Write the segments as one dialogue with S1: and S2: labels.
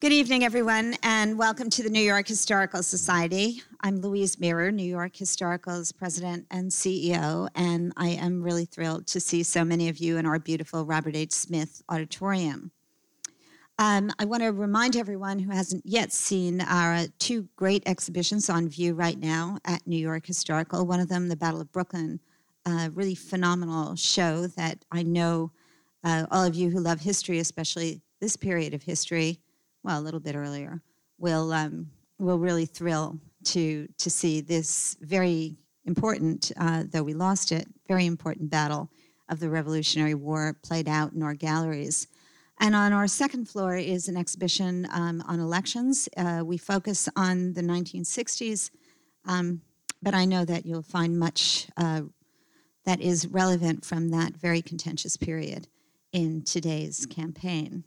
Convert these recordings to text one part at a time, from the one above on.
S1: Good evening, everyone, and welcome to the New York Historical Society. I'm Louise Mirrer, New York Historical's president and CEO, and I am really thrilled to see so many of you in our beautiful Robert H. Smith Auditorium. Um, I want to remind everyone who hasn't yet seen our two great exhibitions on view right now at New York Historical. One of them, The Battle of Brooklyn, a really phenomenal show that I know uh, all of you who love history, especially this period of history, well, a little bit earlier, will um, will really thrill to to see this very important, uh, though we lost it, very important battle of the Revolutionary War played out in our galleries. And on our second floor is an exhibition um, on elections. Uh, we focus on the 1960s, um, but I know that you'll find much uh, that is relevant from that very contentious period in today's campaign.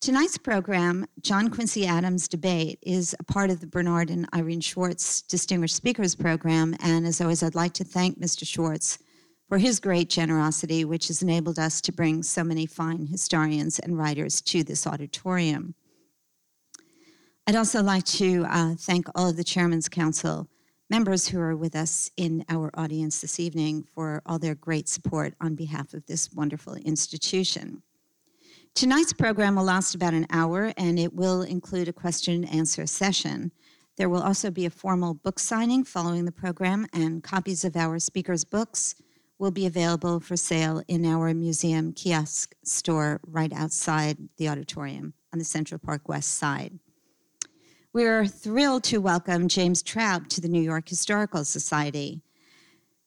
S1: Tonight's program, John Quincy Adams Debate, is a part of the Bernard and Irene Schwartz Distinguished Speakers Program. And as always, I'd like to thank Mr. Schwartz for his great generosity, which has enabled us to bring so many fine historians and writers to this auditorium. I'd also like to uh, thank all of the Chairman's Council members who are with us in our audience this evening for all their great support on behalf of this wonderful institution. Tonight's program will last about an hour and it will include a question and answer session. There will also be a formal book signing following the program, and copies of our speakers' books will be available for sale in our museum kiosk store right outside the auditorium on the Central Park West side. We're thrilled to welcome James Traub to the New York Historical Society.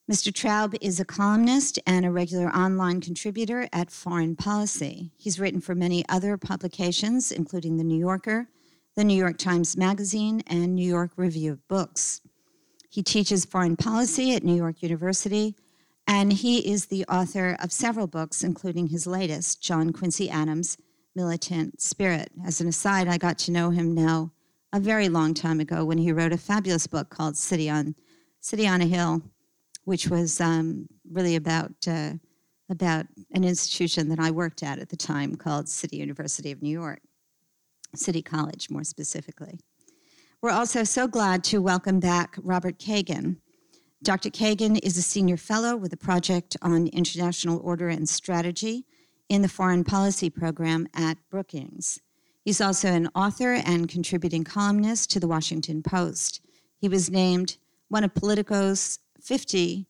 S1: Mr. Traub is a columnist and a regular online contributor at Foreign Policy. He's written for many other publications, including The New Yorker, The New York Times Magazine, and New York Review of Books. He teaches foreign policy at New York University, and he is the author of several books, including his latest, John Quincy Adams' Militant Spirit. As an aside, I got to know him now a very long time ago when he wrote a fabulous book called City on, City on a Hill which was um, really about uh, about an institution that I worked at at the time called City University of New York, City College more specifically. We're also so glad to welcome back Robert Kagan. Dr. Kagan is a senior fellow with a project on international order and strategy in the foreign policy program at Brookings. He's also an author and contributing columnist to the Washington Post. He was named one of Politico's 50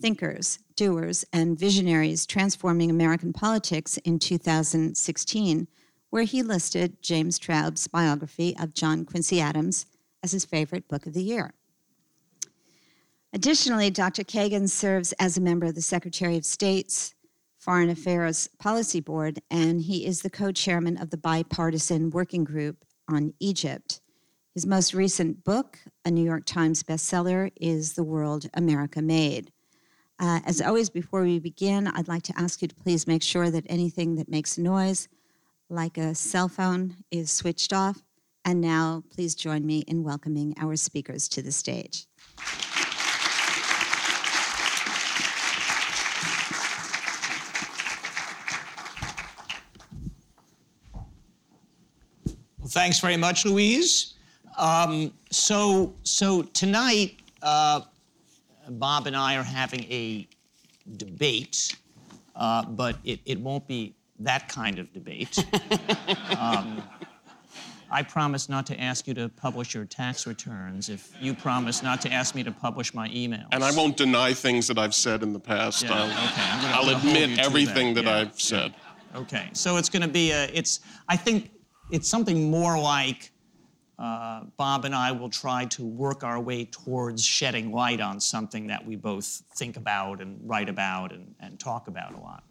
S1: thinkers, doers, and visionaries transforming American politics in 2016, where he listed James Traub's biography of John Quincy Adams as his favorite book of the year. Additionally, Dr. Kagan serves as a member of the Secretary of State's Foreign Affairs Policy Board, and he is the co chairman of the bipartisan working group on Egypt. His most recent book, a New York Times bestseller, is The World America Made. Uh, as always, before we begin, I'd like to ask you to please make sure that anything that makes noise, like a cell phone, is switched off. And now, please join me in welcoming our speakers to the stage.
S2: Well, thanks very much, Louise. Um, so, so tonight, uh, Bob and I are having a debate, uh, but it, it won't be that kind of debate. um, I promise not to ask you to publish your tax returns if you promise not to ask me to publish my emails.
S3: And I won't deny things that I've said in the past.
S2: Yeah,
S3: I'll,
S2: okay.
S3: I'll admit everything that,
S2: that
S3: yeah,
S2: I've
S3: said.
S2: Yeah. Okay, so it's going to be a. It's. I think it's something more like uh, Bob and I will try to work our way towards shedding light on something that we both think about and write about and, and talk about a lot.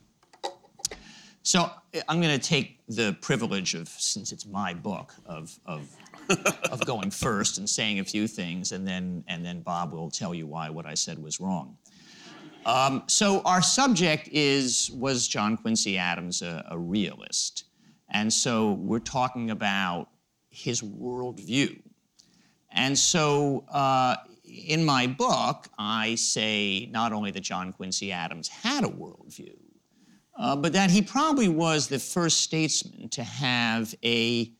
S2: So I'm going to take the privilege of, since it's my book, of, of, of going first and saying a few things, and then, and then Bob will tell you why what I said was wrong. Um, so our subject is, was John Quincy Adams a, a realist? And so we're talking about his worldview. And so uh, in my book, I say not only that John Quincy Adams had a worldview, uh, but that he probably was the first statesman to have a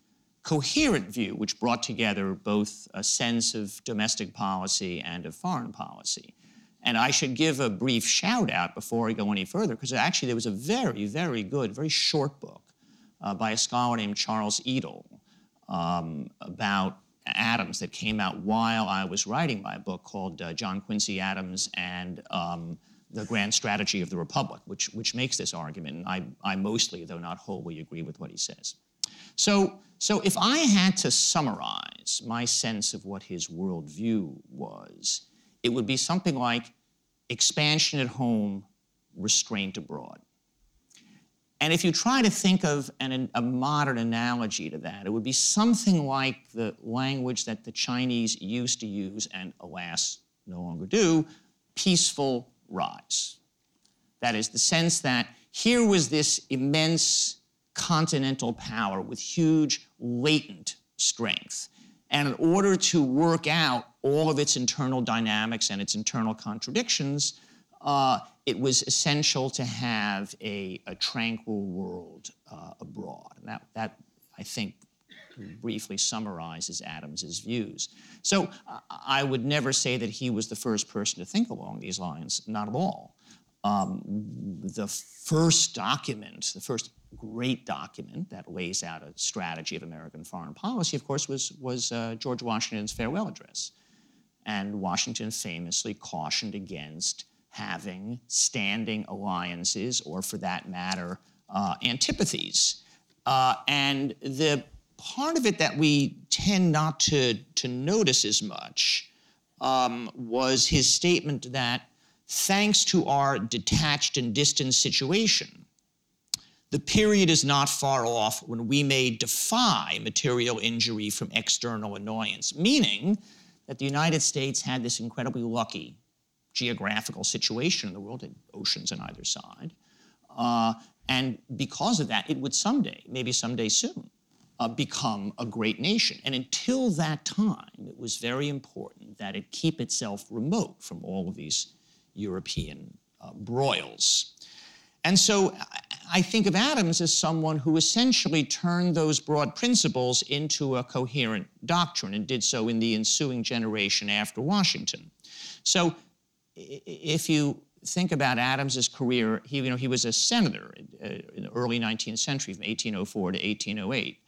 S2: coherent view which brought together both a sense of domestic policy and of foreign policy. And I should give a brief shout out before I go any further, because actually there was a very, very good, very short book uh, by a scholar named Charles Edel um, about Adams that came out while I was writing my book called uh, John Quincy Adams and um, the Grand Strategy of the Republic, which, which makes this argument. And I, I mostly, though not wholly, agree with what he says. So, so if I had to summarize my sense of what his worldview was, it would be something like expansion at home, restraint abroad. And if you try to think of an, a modern analogy to that, it would be something like the language that the Chinese used to use and, alas, no longer do peaceful rise. That is, the sense that here was this immense continental power with huge latent strength. And in order to work out all of its internal dynamics and its internal contradictions, uh, it was essential to have a, a tranquil world uh, abroad. And that, that, I think, briefly summarizes Adams's views. So uh, I would never say that he was the first person to think along these lines, not at all. Um, the first document, the first great document that lays out a strategy of American foreign policy, of course, was, was uh, George Washington's farewell address. And Washington famously cautioned against having standing alliances, or for that matter, uh, antipathies. Uh, and the part of it that we tend not to, to notice as much um, was his statement that thanks to our detached and distant situation, the period is not far off when we may defy material injury from external annoyance, meaning that the United States had this incredibly lucky geographical situation in the world, had oceans on either side. Uh, and because of that, it would someday, maybe someday soon, uh, become a great nation. And until that time, it was very important that it keep itself remote from all of these European uh, broils. And so I think of Adams as someone who essentially turned those broad principles into a coherent doctrine and did so in the ensuing generation after Washington. So if you think about Adams's career, he, you know, he was a senator uh, in the early 19th century, from 1804 to 1808.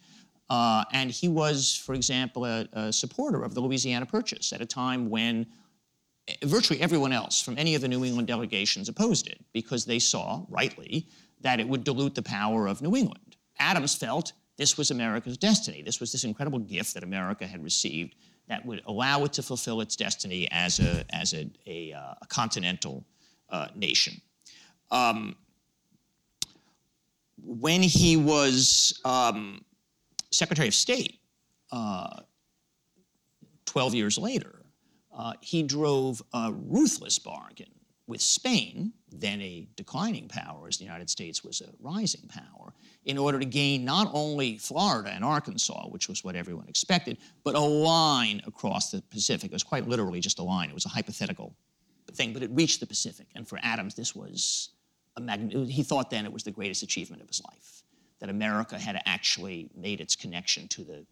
S2: Uh, and he was, for example, a, a, supporter of the Louisiana Purchase at a time when virtually everyone else from any of the New England delegations opposed it because they saw, rightly, that it would dilute the power of New England. Adams felt this was America's destiny. This was this incredible gift that America had received that would allow it to fulfill its destiny as a, as a, a, uh, a continental uh, nation. Um, when he was um, Secretary of State, uh, 12 years later, uh, he drove a ruthless bargain with Spain, then a declining power as the United States was a rising power, in order to gain not only Florida and Arkansas, which was what everyone expected, but a line across the Pacific. It was quite literally just a line. It was a hypothetical thing, but it reached the Pacific. And for Adams, this was a he thought then it was the greatest achievement of his life, that America had actually made its connection to the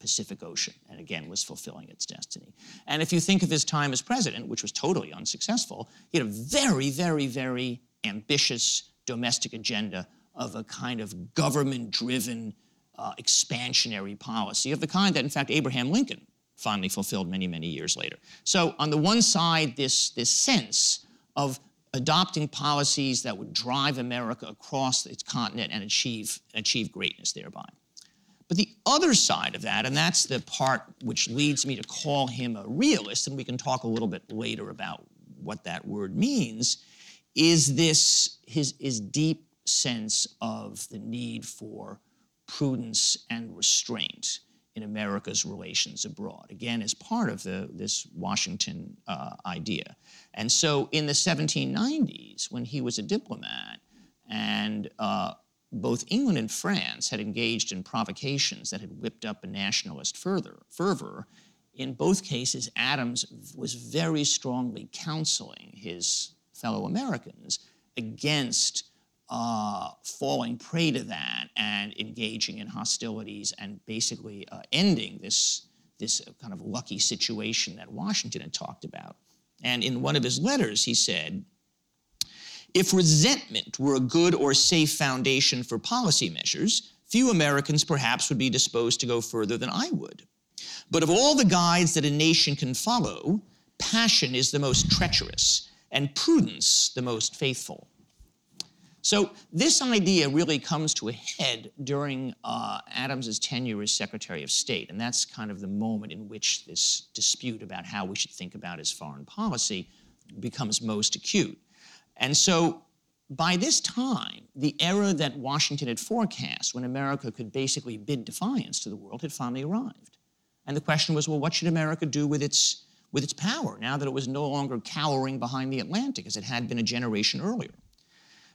S2: Pacific Ocean and again was fulfilling its destiny. And if you think of his time as president, which was totally unsuccessful, he had a very, very, very ambitious domestic agenda of a kind of government driven uh, expansionary policy of the kind that, in fact, Abraham Lincoln finally fulfilled many, many years later. So, on the one side, this, this sense of adopting policies that would drive America across its continent and achieve, achieve greatness thereby. But the other side of that, and that's the part which leads me to call him a realist, and we can talk a little bit later about what that word means, is this his, his deep sense of the need for prudence and restraint in America's relations abroad, again, as part of the, this Washington uh, idea. And so in the 1790s, when he was a diplomat, and uh, both England and France had engaged in provocations that had whipped up a nationalist further, fervor, in both cases, Adams was very strongly counseling his fellow Americans against uh, falling prey to that and engaging in hostilities and basically uh, ending this, this kind of lucky situation that Washington had talked about. And in one of his letters, he said, if resentment were a good or safe foundation for policy measures, few Americans perhaps would be disposed to go further than I would. But of all the guides that a nation can follow, passion is the most treacherous and prudence the most faithful. So this idea really comes to a head during uh, Adams's tenure as Secretary of State, and that's kind of the moment in which this dispute about how we should think about his foreign policy becomes most acute. And so by this time, the era that Washington had forecast, when America could basically bid defiance to the world, had finally arrived. And the question was, well, what should America do with its, with its power now that it was no longer cowering behind the Atlantic as it had been a generation earlier?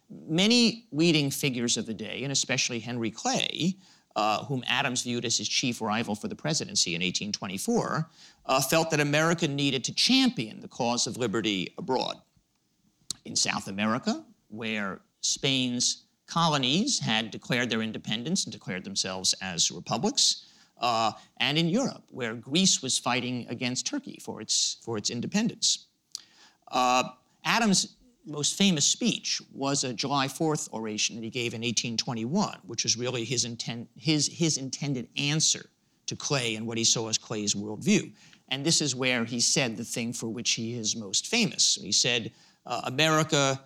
S2: Many leading figures of the day, and especially Henry Clay, uh, whom Adams viewed as his chief rival for the presidency in 1824, uh, felt that America needed to champion the cause of liberty abroad. In South America, where Spain's colonies had declared their independence and declared themselves as republics, uh, and in Europe, where Greece was fighting against Turkey for its, for its independence. Uh, Adams most famous speech was a July 4th oration that he gave in 1821, which was really his, intent, his, his intended answer to Clay and what he saw as Clay's worldview. And this is where he said the thing for which he is most famous. He said, uh, America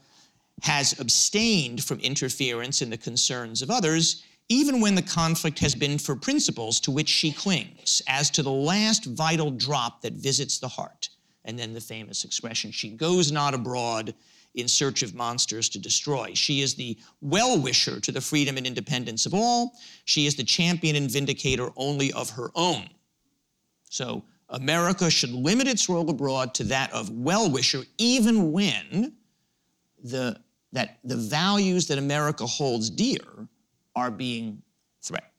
S2: has abstained from interference in the concerns of others, even when the conflict has been for principles to which she clings, as to the last vital drop that visits the heart. And then the famous expression, she goes not abroad in search of monsters to destroy. She is the well wisher to the freedom and independence of all. She is the champion and vindicator only of her own. So America should limit its role abroad to that of well wisher, even when the, that the values that America holds dear are being threatened.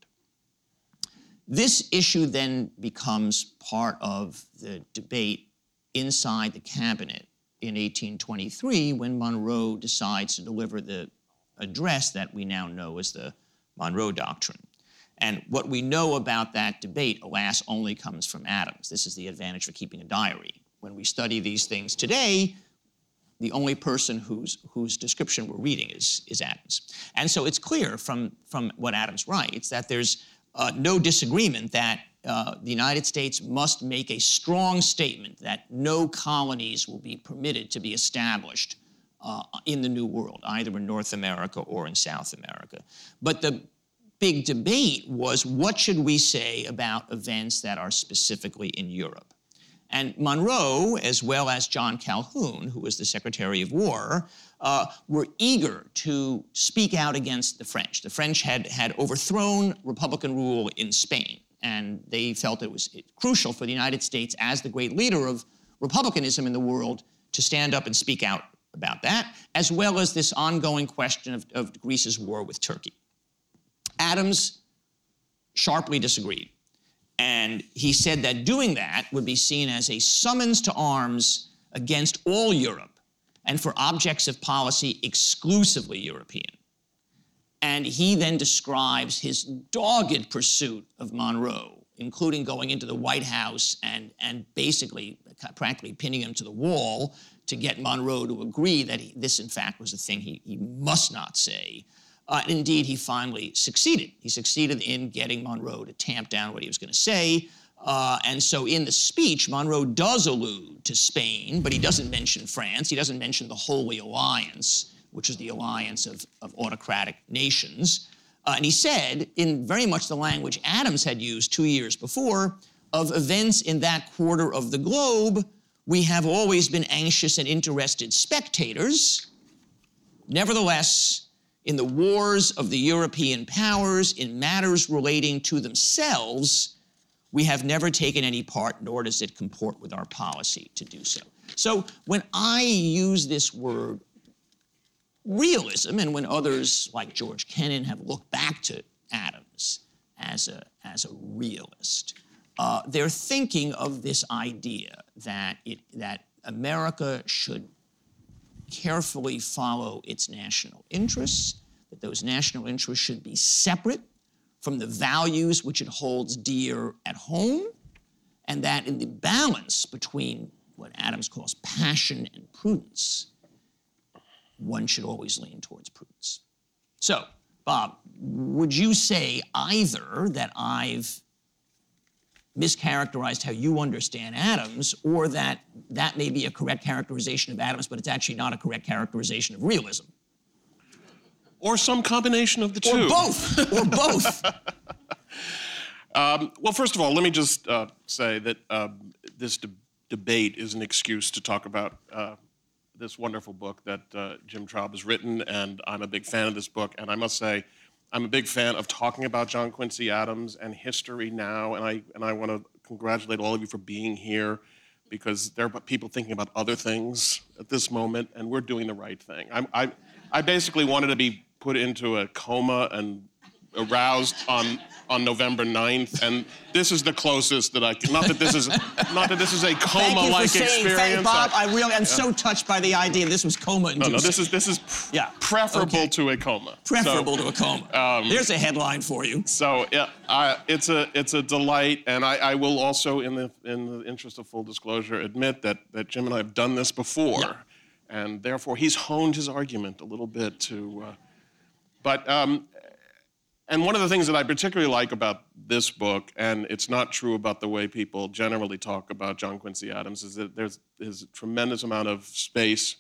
S2: This issue then becomes part of the debate inside the cabinet in 1823 when Monroe decides to deliver the address that we now know as the Monroe Doctrine. And what we know about that debate, alas, only comes from Adams. This is the advantage for keeping a diary. When we study these things today, the only person whose, whose description we're reading is, is Adams. And so it's clear from, from what Adams writes that there's uh, no disagreement that uh, the United States must make a strong statement that no colonies will be permitted to be established uh, in the New World, either in North America or in South America. But the big debate was what should we say about events that are specifically in Europe? And Monroe, as well as John Calhoun, who was the Secretary of War, uh, were eager to speak out against the French. The French had, had overthrown Republican rule in Spain and they felt it was crucial for the United States as the great leader of republicanism in the world to stand up and speak out about that, as well as this ongoing question of, of Greece's war with Turkey. Adams sharply disagreed. And he said that doing that would be seen as a summons to arms against all Europe and for objects of policy exclusively European. And he then describes his dogged pursuit of Monroe, including going into the White House and, and basically practically pinning him to the wall to get Monroe to agree that he, this, in fact, was a thing he, he must not say. Uh, and indeed, he finally succeeded. He succeeded in getting Monroe to tamp down what he was going to say. Uh, and so in the speech, Monroe does allude to Spain, but he doesn't mention France. He doesn't mention the Holy Alliance which is the alliance of, of autocratic nations. Uh, and he said, in very much the language Adams had used two years before, of events in that quarter of the globe, we have always been anxious and interested spectators. Nevertheless, in the wars of the European powers, in matters relating to themselves, we have never taken any part, nor does it comport with our policy to do so. So when I use this word realism, and when others like George Kennan have looked back to Adams as a, as a realist, uh, they're thinking of this idea that, it, that America should carefully follow its national interests that those national interests should be separate from the values which it holds dear at home, and that in the balance between what Adams calls passion and prudence, one should always lean towards prudence. So, Bob, would you say either that I've mischaracterized how you understand Adams, or that that may be a correct characterization of Adams, but it's actually not a correct characterization of realism?
S3: Or some combination of the two.
S2: Or both. or both.
S3: um, well, first of all, let me just uh, say that um, this de- debate is an excuse to talk about uh, this wonderful book that uh, Jim Traub has written, and I'm a big fan of this book. And I must say, I'm a big fan of talking about John Quincy Adams and history now, and I and I want to congratulate all of you for being here because there are people thinking about other things at this moment, and we're doing the right thing. I'm, I I basically wanted to be put into a coma and aroused on on November 9th, and this is the closest that I can. Not that this is not that this is a coma-like experience.
S2: Thank, Bob, I really am yeah. so touched by the idea this was coma.
S3: No, no, this is this is pr- yeah. preferable okay. to a coma.
S2: Preferable so, to a coma. Um, There's a headline for you.
S3: So yeah, I, it's a it's a delight, and I, I, will also, in the in the interest of full disclosure, admit that that Jim and I have done this before, yeah. and therefore he's honed his argument a little bit to. Uh, but um, and one of the things that I particularly like about this book, and it's not true about the way people generally talk about John Quincy Adams, is that there's, there's a tremendous amount of space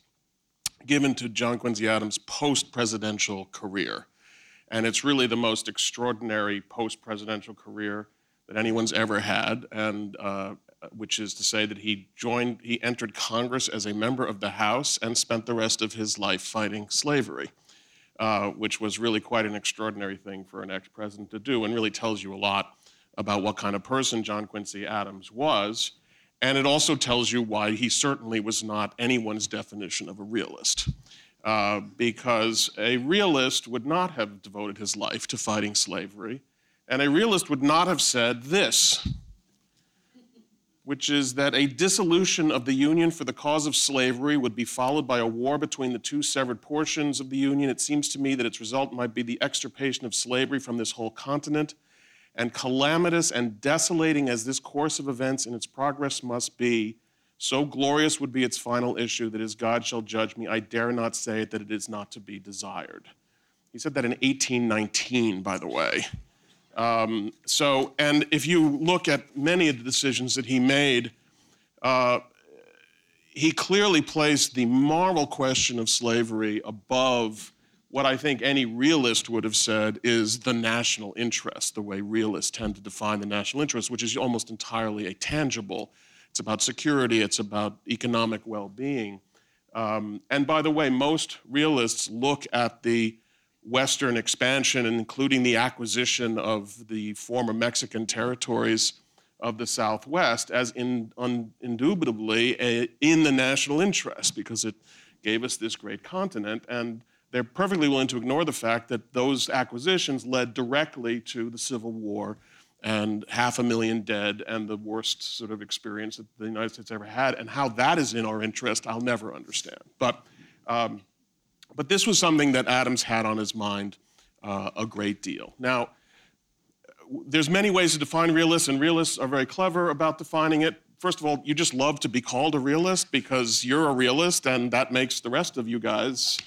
S3: given to John Quincy Adams' post presidential career. And it's really the most extraordinary post presidential career that anyone's ever had, and uh, which is to say that he joined, he entered Congress as a member of the House and spent the rest of his life fighting slavery. Uh, which was really quite an extraordinary thing for an ex president to do and really tells you a lot about what kind of person John Quincy Adams was. And it also tells you why he certainly was not anyone's definition of a realist. Uh, because a realist would not have devoted his life to fighting slavery, and a realist would not have said this which is that a dissolution of the Union for the cause of slavery would be followed by a war between the two severed portions of the Union. It seems to me that its result might be the extirpation of slavery from this whole continent. And calamitous and desolating as this course of events in its progress must be, so glorious would be its final issue that as God shall judge me, I dare not say that it is not to be desired. He said that in 1819, by the way. Um, so, and if you look at many of the decisions that he made, uh, he clearly placed the moral question of slavery above what I think any realist would have said is the national interest, the way realists tend to define the national interest, which is almost entirely a tangible. It's about security, it's about economic well being. Um, and by the way, most realists look at the Western expansion, including the acquisition of the former Mexican territories of the Southwest, as in, un, indubitably a, in the national interest because it gave us this great continent. And they're perfectly willing to ignore the fact that those acquisitions led directly to the Civil War and half a million dead and the worst sort of experience that the United States ever had. And how that is in our interest, I'll never understand. But um, but this was something that Adams had on his mind uh, a great deal. Now, there's many ways to define realists, and realists are very clever about defining it. First of all, you just love to be called a realist because you're a realist, and that makes the rest of you guys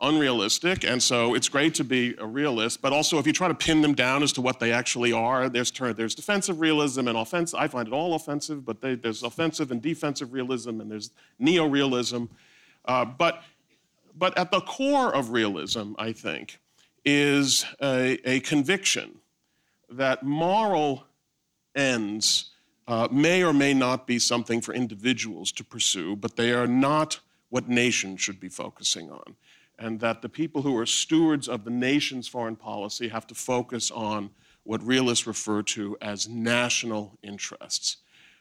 S3: unrealistic. And so it's great to be a realist, but also if you try to pin them down as to what they actually are, there's there's defensive realism and offensive. I find it all offensive, but they, there's offensive and defensive realism, and there's neo-realism. Uh, but but at the core of realism, I think, is a, a conviction that moral ends uh, may or may not be something for individuals to pursue, but they are not what nations should be focusing on. And that the people who are stewards of the nation's foreign policy have to focus on what realists refer to as national interests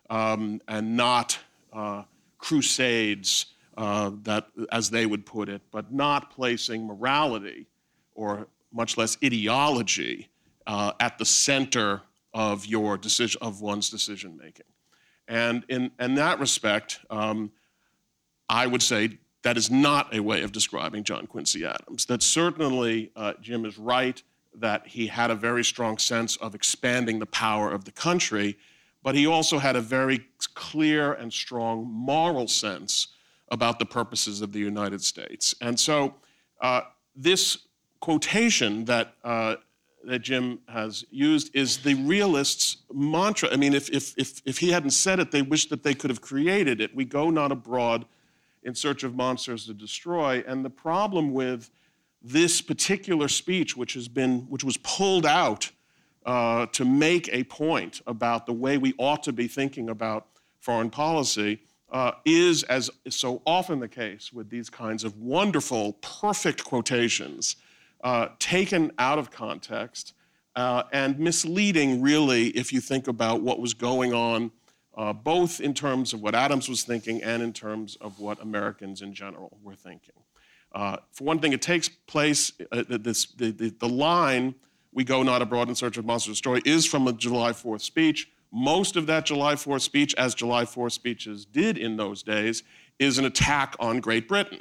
S3: um, and not uh, crusades uh, that, as they would put it, but not placing morality or much less ideology uh, at the center of your decision of one's decision making. And in, in that respect, um, I would say that is not a way of describing John Quincy Adams. That certainly uh, Jim is right that he had a very strong sense of expanding the power of the country, but he also had a very clear and strong moral sense about the purposes of the United States. And so uh, this quotation that uh, that Jim has used is the realist's mantra. I mean, if, if, if, if he hadn't said it, they wish that they could have created it. We go not abroad in search of monsters to destroy. And the problem with this particular speech, which has been, which was pulled out uh, to make a point about the way we ought to be thinking about foreign policy, uh, is, as is so often the case with these kinds of wonderful, perfect quotations, uh, taken out of context uh, and misleading, really, if you think about what was going on, uh, both in terms of what Adams was thinking and in terms of what Americans in general were thinking. Uh, for one thing, it takes place, uh, this, the, the, the line, we go not abroad in search of monsters story, is from a July 4th speech most of that July 4th speech, as July 4th speeches did in those days, is an attack on Great Britain.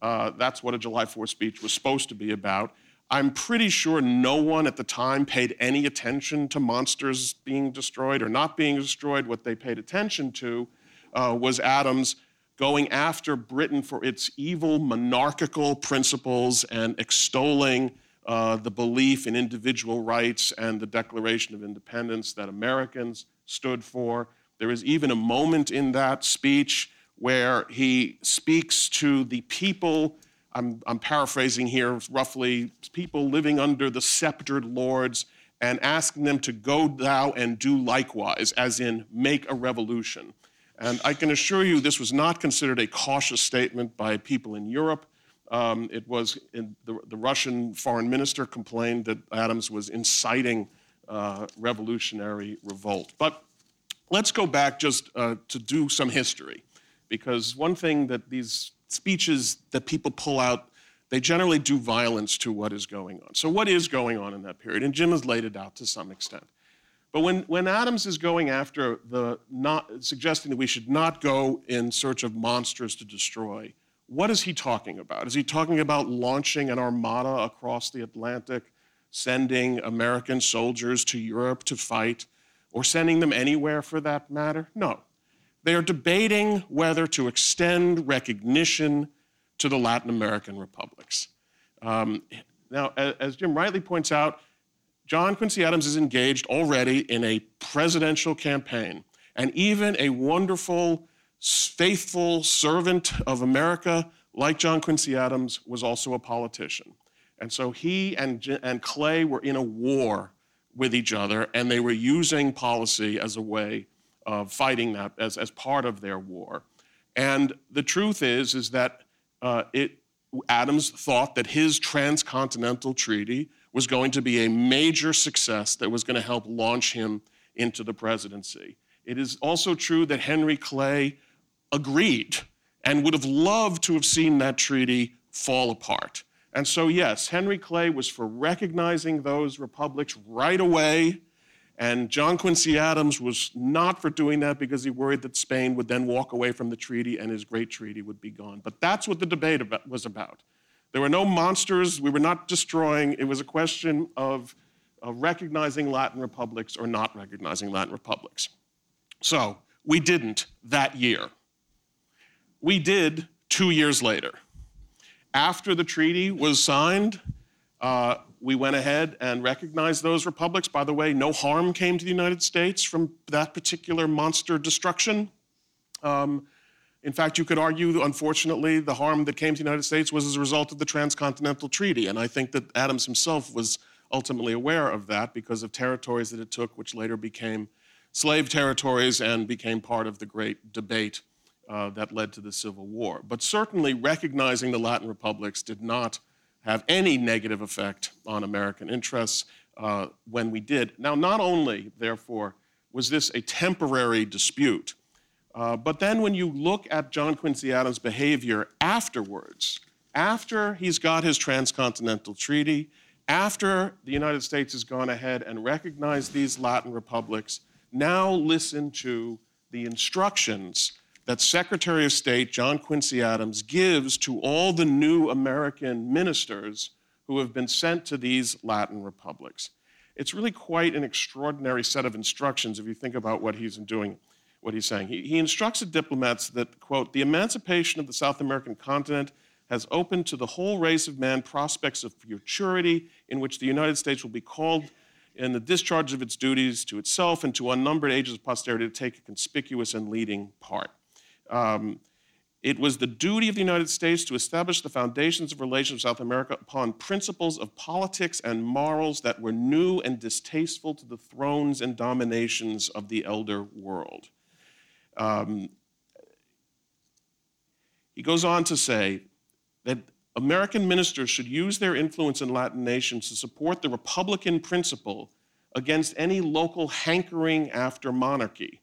S3: Uh, that's what a July 4th speech was supposed to be about. I'm pretty sure no one at the time paid any attention to monsters being destroyed or not being destroyed. What they paid attention to uh, was Adams going after Britain for its evil monarchical principles and extolling uh, the belief in individual rights and the Declaration of Independence that Americans stood for. There is even a moment in that speech where he speaks to the people, I'm, I'm paraphrasing here roughly, people living under the sceptered lords, and asking them to go thou and do likewise, as in make a revolution. And I can assure you this was not considered a cautious statement by people in Europe. Um, it was the, the, Russian foreign minister complained that Adams was inciting uh, revolutionary revolt. But let's go back just uh, to do some history, because one thing that these speeches that people pull out, they generally do violence to what is going on. So, what is going on in that period? And Jim has laid it out to some extent. But when, when Adams is going after the not suggesting that we should not go in search of monsters to destroy, what is he talking about? Is he talking about launching an armada across the Atlantic, sending American soldiers to Europe to fight, or sending them anywhere for that matter? No. They are debating whether to extend recognition to the Latin American republics. Um, now, as Jim rightly points out, John Quincy Adams is engaged already in a presidential campaign, and even a wonderful faithful servant of America, like John Quincy Adams, was also a politician. And so he and, and Clay were in a war with each other, and they were using policy as a way of fighting that as, as part of their war. And the truth is, is that uh, it, Adams thought that his transcontinental treaty was going to be a major success that was going to help launch him into the presidency. It is also true that Henry Clay agreed and would have loved to have seen that treaty fall apart. And so, yes, Henry Clay was for recognizing those republics right away, and John Quincy Adams was not for doing that because he worried that Spain would then walk away from the treaty and his great treaty would be gone. But that's what the debate about, was about. There were no monsters, we were not destroying, it was a question of, of recognizing Latin republics or not recognizing Latin republics. So, we didn't that year. We did two years later. After the treaty was signed, uh, we went ahead and recognized those republics. By the way, no harm came to the United States from that particular monster destruction. Um, in fact, you could argue, unfortunately, the harm that came to the United States was as a result of the Transcontinental Treaty. And I think that Adams himself was ultimately aware of that because of territories that it took, which later became slave territories and became part of the great debate uh, that led to the Civil War. But certainly recognizing the Latin republics did not have any negative effect on American interests uh, when we did. Now, not only, therefore, was this a temporary dispute, uh, but then when you look at John Quincy Adams' behavior afterwards, after he's got his transcontinental treaty, after the United States has gone ahead and recognized these Latin republics, now listen to the instructions that Secretary of State John Quincy Adams gives to all the new American ministers who have been sent to these Latin republics. It's really quite an extraordinary set of instructions if you think about what he's doing, what he's saying. He, he instructs the diplomats that, quote, the emancipation of the South American continent has opened to the whole race of man prospects of futurity in which the United States will be called in the discharge of its duties to itself and to unnumbered ages of posterity to take a conspicuous and leading part. Um, it was the duty of the United States to establish the foundations of relations with South America upon principles of politics and morals that were new and distasteful to the thrones and dominations of the elder world. Um, he goes on to say that American ministers should use their influence in Latin nations to support the Republican principle against any local hankering after monarchy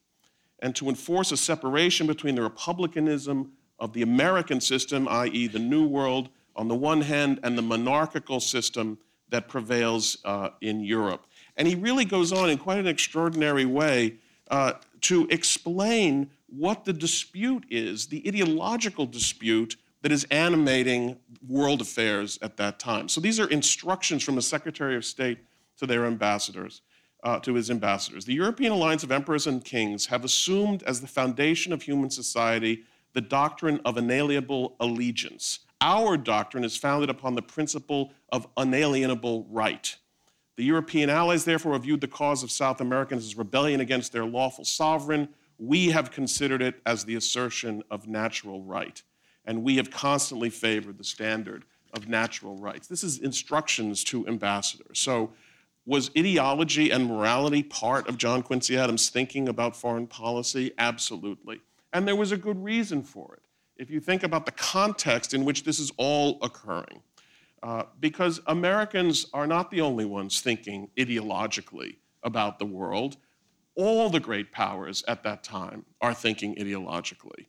S3: and to enforce a separation between the republicanism of the American system, i.e., the New World, on the one hand, and the monarchical system that prevails uh, in Europe. And he really goes on in quite an extraordinary way uh, to explain what the dispute is, the ideological dispute that is animating world affairs at that time. So these are instructions from the Secretary of State to their ambassadors, uh, to his ambassadors. The European Alliance of Emperors and Kings have assumed as the foundation of human society the doctrine of inalienable allegiance. Our doctrine is founded upon the principle of unalienable right. The European allies, therefore, have viewed the cause of South Americans as rebellion against their lawful sovereign. We have considered it as the assertion of natural right and we have constantly favored the standard of natural rights. This is instructions to ambassadors. So, was ideology and morality part of John Quincy Adams' thinking about foreign policy? Absolutely. And there was a good reason for it. If you think about the context in which this is all occurring, uh, because Americans are not the only ones thinking ideologically about the world. All the great powers at that time are thinking ideologically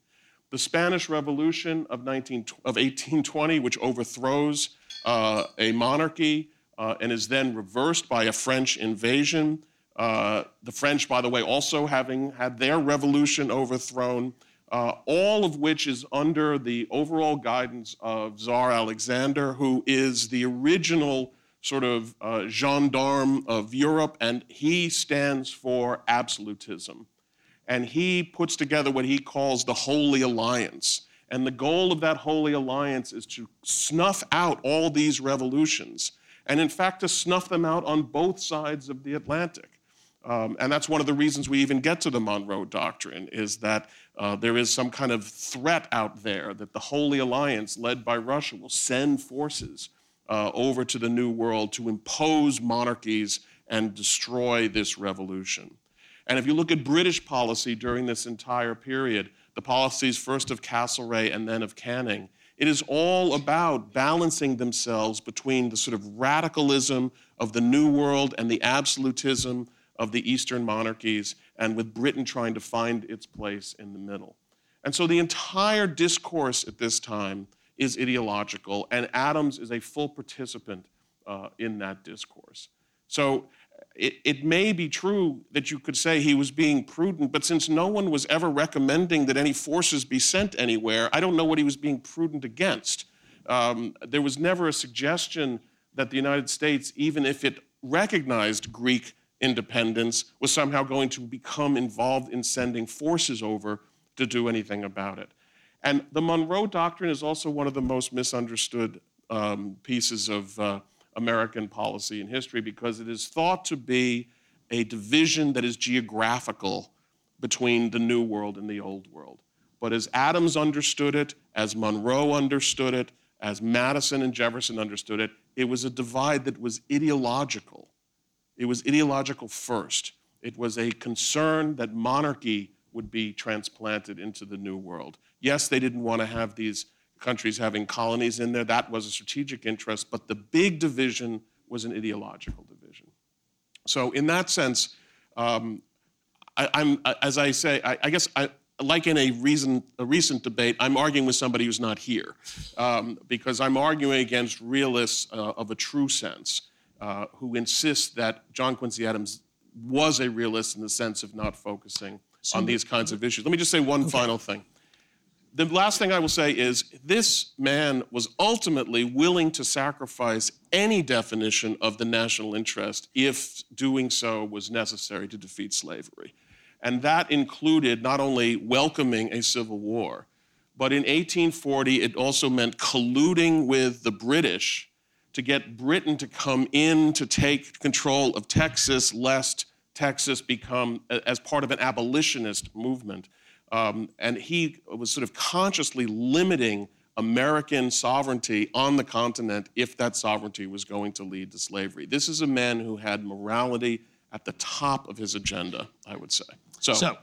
S3: the Spanish Revolution of, 19, of 1820, which overthrows uh, a monarchy uh, and is then reversed by a French invasion. Uh, the French, by the way, also having had their revolution overthrown, uh, all of which is under the overall guidance of Tsar Alexander, who is the original sort of uh, gendarme of Europe, and he stands for absolutism and he puts together what he calls the Holy Alliance. And the goal of that Holy Alliance is to snuff out all these revolutions, and in fact, to snuff them out on both sides of the Atlantic. Um, and that's one of the reasons we even get to the Monroe Doctrine, is that uh, there is some kind of threat out there that the Holy Alliance, led by Russia, will send forces uh, over to the New World to impose monarchies and destroy this revolution. And if you look at British policy during this entire period, the policies first of Castlereagh and then of Canning, it is all about balancing themselves between the sort of radicalism of the New World and the absolutism of the Eastern monarchies, and with Britain trying to find its place in the middle. And so the entire discourse at this time is ideological, and Adams is a full participant uh, in that discourse. So it, it may be true that you could say he was being prudent, but since no one was ever recommending that any forces be sent anywhere, I don't know what he was being prudent against. Um, there was never a suggestion that the United States, even if it recognized Greek independence, was somehow going to become involved in sending forces over to do anything about it. And the Monroe Doctrine is also one of the most misunderstood um, pieces of. Uh, American policy and history because it is thought to be a division that is geographical between the New World and the Old World. But as Adams understood it, as Monroe understood it, as Madison and Jefferson understood it, it was a divide that was ideological. It was ideological first. It was a concern that monarchy would be transplanted into the New World. Yes, they didn't want to have these countries having colonies in there. That was a strategic interest, but the big division was an ideological division. So, in that sense, um, I, am as I say, I, I guess I, like in a, reason, a recent debate, I'm arguing with somebody who's not here um, because I'm arguing against realists uh, of a true sense uh, who insist that John Quincy Adams was a realist in the sense of not focusing so on these kinds of issues. Let me just say one okay. final thing. The last thing I will say is this man was ultimately willing to sacrifice any definition of the national interest if doing so was necessary to defeat slavery. And that included not only welcoming a civil war, but in 1840, it also meant colluding with the British to get Britain to come in to take control of Texas, lest Texas become, as part of an abolitionist movement, um, and he was sort of consciously limiting American sovereignty on the continent if that sovereignty was going to lead to slavery. This is a man who had morality at the top of his agenda, I would say. So,
S2: So,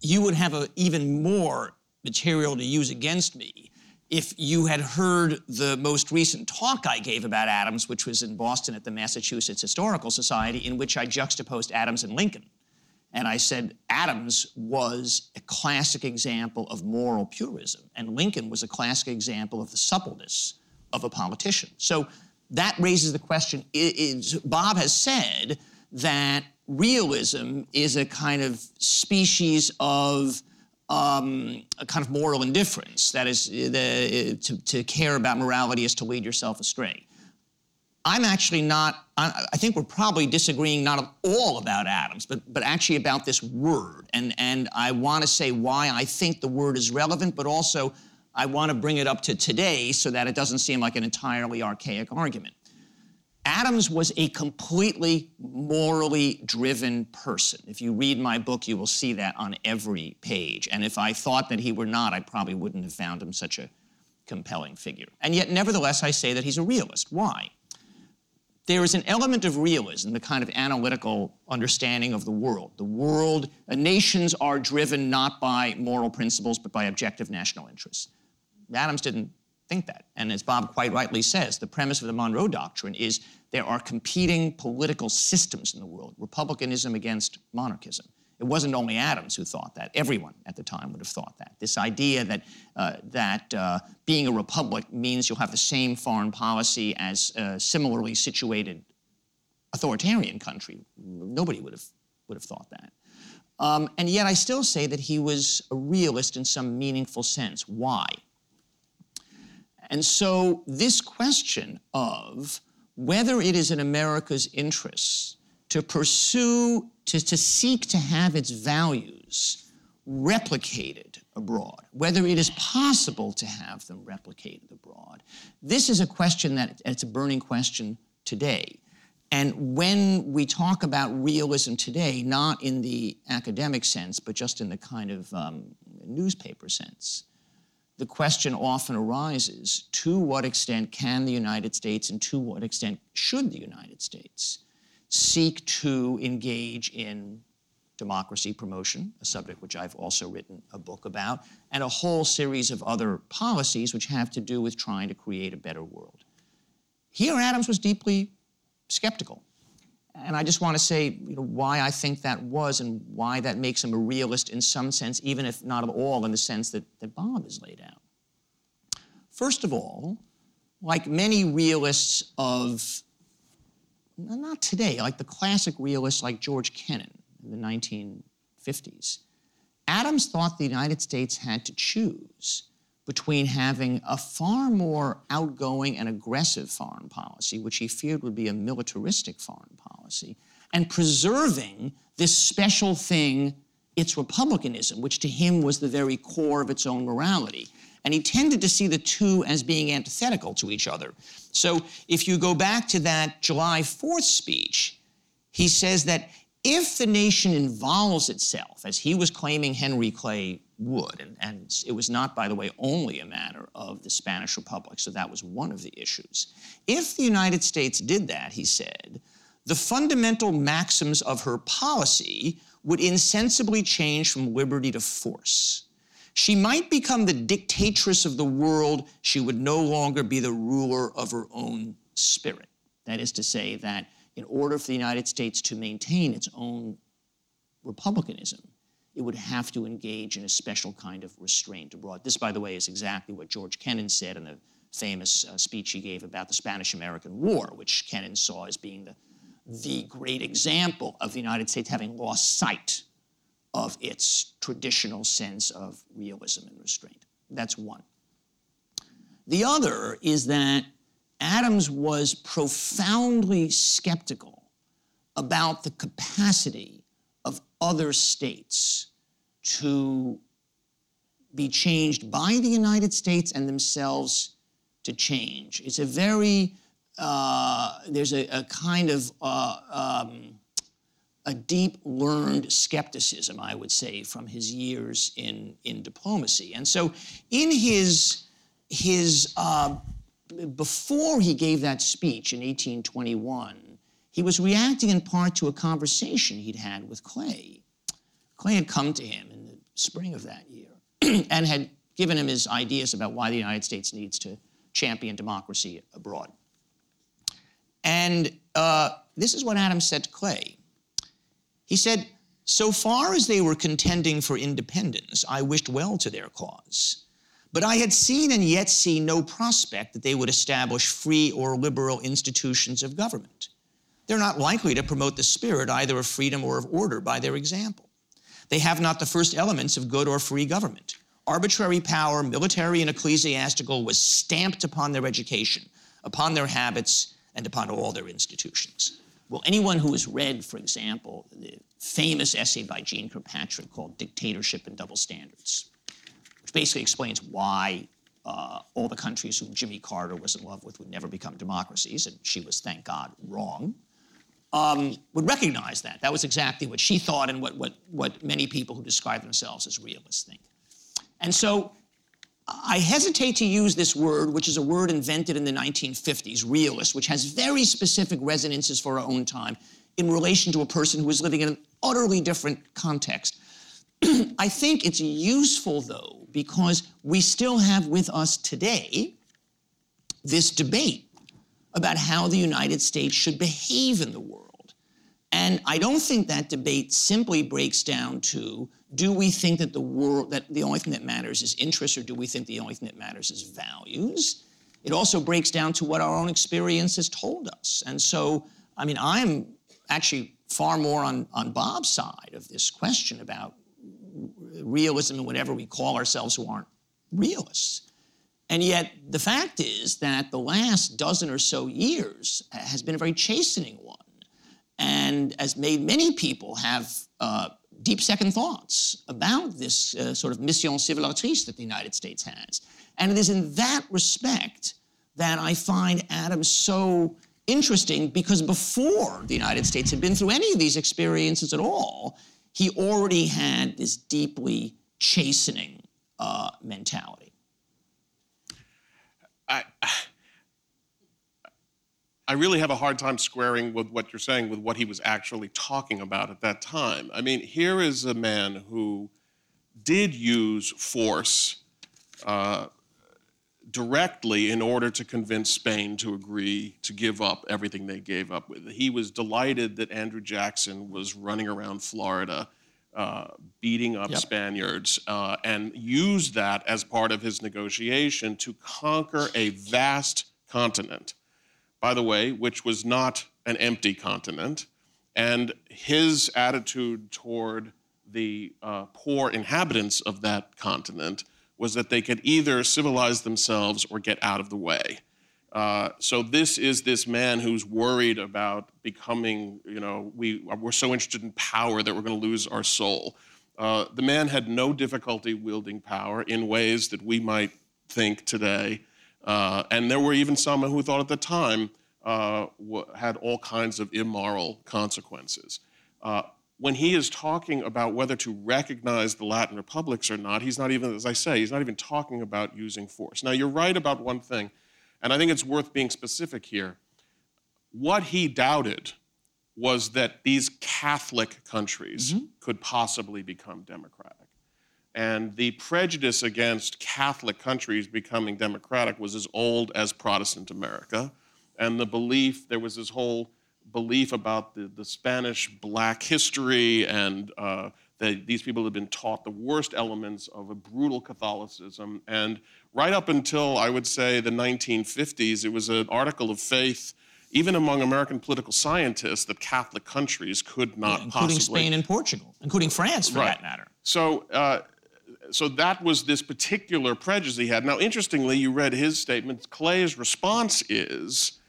S2: you would have a, even more material to use against me if you had heard the most recent talk I gave about Adams, which was in Boston at the Massachusetts Historical Society, in which I juxtaposed Adams and Lincoln. And I said Adams was a classic example of moral purism, and Lincoln was a classic example of the suppleness of a politician. So that raises the question is, Bob has said that realism is a kind of species of um, a kind of moral indifference. That is, the, to, to care about morality is to lead yourself astray. I'm actually not, I, think we're probably disagreeing not at all about Adams, but, but actually about this word. And, and I want to say why I think the word is relevant, but also I want to bring it up to today so that it doesn't seem like an entirely archaic argument. Adams was a completely morally driven person. If you read my book, you will see that on every page. And if I thought that he were not, I probably wouldn't have found him such a compelling figure. And yet, nevertheless, I say that he's a realist. Why? There is an element of realism, the kind of analytical understanding of the world. The world, uh, nations are driven not by moral principles, but by objective national interests. Adams didn't think that. And as Bob quite rightly says, the premise of the Monroe Doctrine is there are competing political systems in the world, republicanism against monarchism. It wasn't only Adams who thought that. Everyone at the time would have thought that. This idea that, uh, that uh, being a republic means you'll have the same foreign policy as a similarly situated authoritarian country, nobody would have, would have thought that. Um, and yet I still say that he was a realist in some meaningful sense. Why? And so this question of whether it is in America's interests to pursue to, to seek to have its values replicated abroad, whether it is possible to have them replicated abroad. This is a question that it's a burning question today. And when we talk about realism today, not in the academic sense, but just in the kind of um, newspaper sense, the question often arises to what extent can the United States and to what extent should the United States seek to engage in democracy promotion, a subject which I've also written a book about, and a whole series of other policies which have to do with trying to create a better world. Here, Adams was deeply skeptical. And I just want to say you know, why I think that was and why that makes him a realist in some sense, even if not at all in the sense that, that Bob has laid out. First of all, like many realists of not today, like the classic realists like George Kennan in the 1950s. Adams thought the United States had to choose between having a far more outgoing and aggressive foreign policy, which he feared would be a militaristic foreign policy, and preserving this special thing, its republicanism, which to him was the very core of its own morality. And he tended to see the two as being antithetical to each other. So if you go back to that July 4th speech, he says that if the nation involves itself, as he was claiming Henry Clay would, and, and, it was not, by the way, only a matter of the Spanish Republic, so that was one of the issues. If the United States did that, he said, the fundamental maxims of her policy would insensibly change from liberty to force. She might become the dictatress of the world. She would no longer be the ruler of her own spirit. That is to say, that in order for the United States to maintain its own republicanism, it would have to engage in a special kind of restraint abroad. This, by the way, is exactly what George Kennan said in the famous uh, speech he gave about the Spanish American War, which Kennan saw as being the, the great example of the United States having lost sight of its traditional sense of realism and restraint. That's one. The other is that Adams was profoundly skeptical about the capacity of other states to be changed by the United States and themselves to change. It's a very, uh, there's a, a, kind of uh, um, a deep learned skepticism, I would say, from his years in, in diplomacy. And so in his, his uh, before he gave that speech in 1821, he was reacting in part to a conversation he'd had with Clay. Clay had come to him in the spring of that year and had given him his ideas about why the United States needs to champion democracy abroad. And uh, this is what Adams said to Clay. He said, So far as they were contending for independence, I wished well to their cause. But I had seen and yet see no prospect that they would establish free or liberal institutions of government. They're not likely to promote the spirit either of freedom or of order by their example. They have not the first elements of good or free government. Arbitrary power, military and ecclesiastical, was stamped upon their education, upon their habits, and upon all their institutions. Well, anyone who has read, for example, the famous essay by Jeane Kirkpatrick called Dictatorship and Double Standards, which basically explains why uh, all the countries whom Jimmy Carter was in love with would never become democracies, and she was, thank God, wrong um, would recognize that. That was exactly what she thought and what, what, what many people who describe themselves as realists think. And so I hesitate to use this word, which is a word invented in the 1950s, realist, which has very specific resonances for our own time in relation to a person who is living in an utterly different context. I think it's useful, though, because we still have with us today this debate about how the United States should behave in the world. And I don't think that debate simply breaks down to do we think that the world that the only thing that matters is interest or do we think the only thing that matters is values? It also breaks down to what our own experience has told us. And so, I mean, I'm actually far more on, on Bob's side of this question about realism and whatever we call ourselves who aren't realists. And yet, the fact is that the last dozen or so years has been a very chastening one and has made many people have uh, deep second thoughts about this uh, sort of mission civilisatrice that the United States has. And it is in that respect that I find Adams so interesting because before the United States had been through any of these experiences at all, he already had this deeply chastening uh, mentality.
S3: I, I really have a hard time squaring with what you're saying with what he was actually talking about at that time. I mean, here is a man who did use force uh, directly in order to convince Spain to agree to give up everything they gave up with. He was delighted that Andrew Jackson was running around Florida uh, beating up yep. Spaniards uh, and used that as part of his negotiation to conquer a vast continent, by the way, which was not an empty continent. And his attitude toward the uh, poor inhabitants of that continent was that they could either civilize themselves or get out of the way. Uh, so this is this man who's worried about becoming, you know, we, we're so interested in power that we're going to lose our soul. Uh, the man had no difficulty wielding power in ways that we might think today. Uh, and there were even some who thought at the time uh, had all kinds of immoral consequences. Uh, when he is talking about whether to recognize the Latin republics or not, he's not even, as I say, he's not even talking about using force. Now, you're right about one thing and I think it's worth being specific here. What he doubted was that these Catholic countries mm-hmm. could possibly become democratic. And the prejudice against Catholic countries becoming democratic was as old as Protestant America. And the belief, there was this whole belief about the, the Spanish black history and uh, that these people had been taught the worst elements of a brutal Catholicism. And right up until, I would say, the 1950s, it was an article of faith even among American political scientists, that Catholic countries could not
S2: yeah, including
S3: possibly.
S2: Spain and Portugal, including France for
S3: Right.
S2: that matter.
S3: So, uh, so that was this particular prejudice he had. Now, interestingly, you read his statement. Clay's response is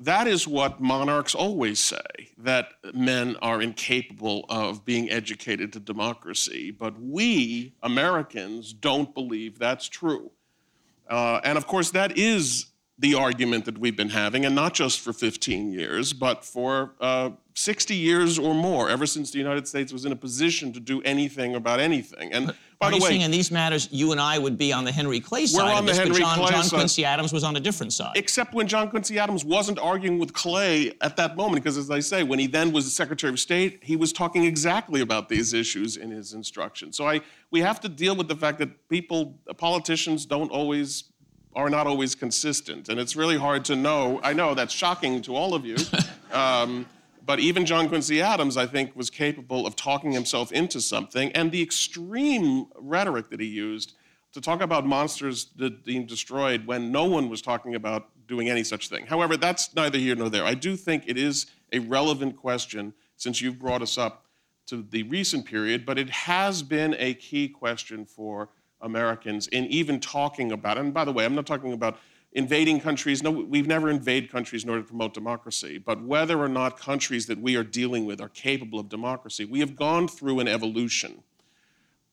S3: that is what monarchs always say that men are incapable of being educated to democracy. But we, Americans, don't believe that's true. Uh, and of course, that is the argument that we've been having, and not just for 15 years, but for uh, 60 years or more, ever since the United States was in a position to do anything about anything. And by
S2: Are
S3: the way,
S2: saying in these matters, you and I would be on the Henry Clay side
S3: We're
S2: on
S3: the Henry
S2: but John,
S3: Clay
S2: John
S3: side.
S2: Quincy Adams was on a different side.
S3: except when John Quincy Adams wasn't arguing with Clay at that moment, because as I say, when he then was the Secretary of State, he was talking exactly about these issues in his instructions. So I, we have to deal with the fact that people, politicians, don't always are not always consistent, and it's really hard to know. I know that's shocking to all of you. Um, but even John Quincy Adams, I think, was capable of talking himself into something, and the extreme rhetoric that he used to talk about monsters being destroyed when no one was talking about doing any such thing. However, that's neither here nor there. I do think it is a relevant question since you've brought us up to the recent period, but it has been a key question for Americans in even talking about. And by the way, I'm not talking about invading countries. No, we've never invaded countries in order to promote democracy. But whether or not countries that we are dealing with are capable of democracy, we have gone through an evolution.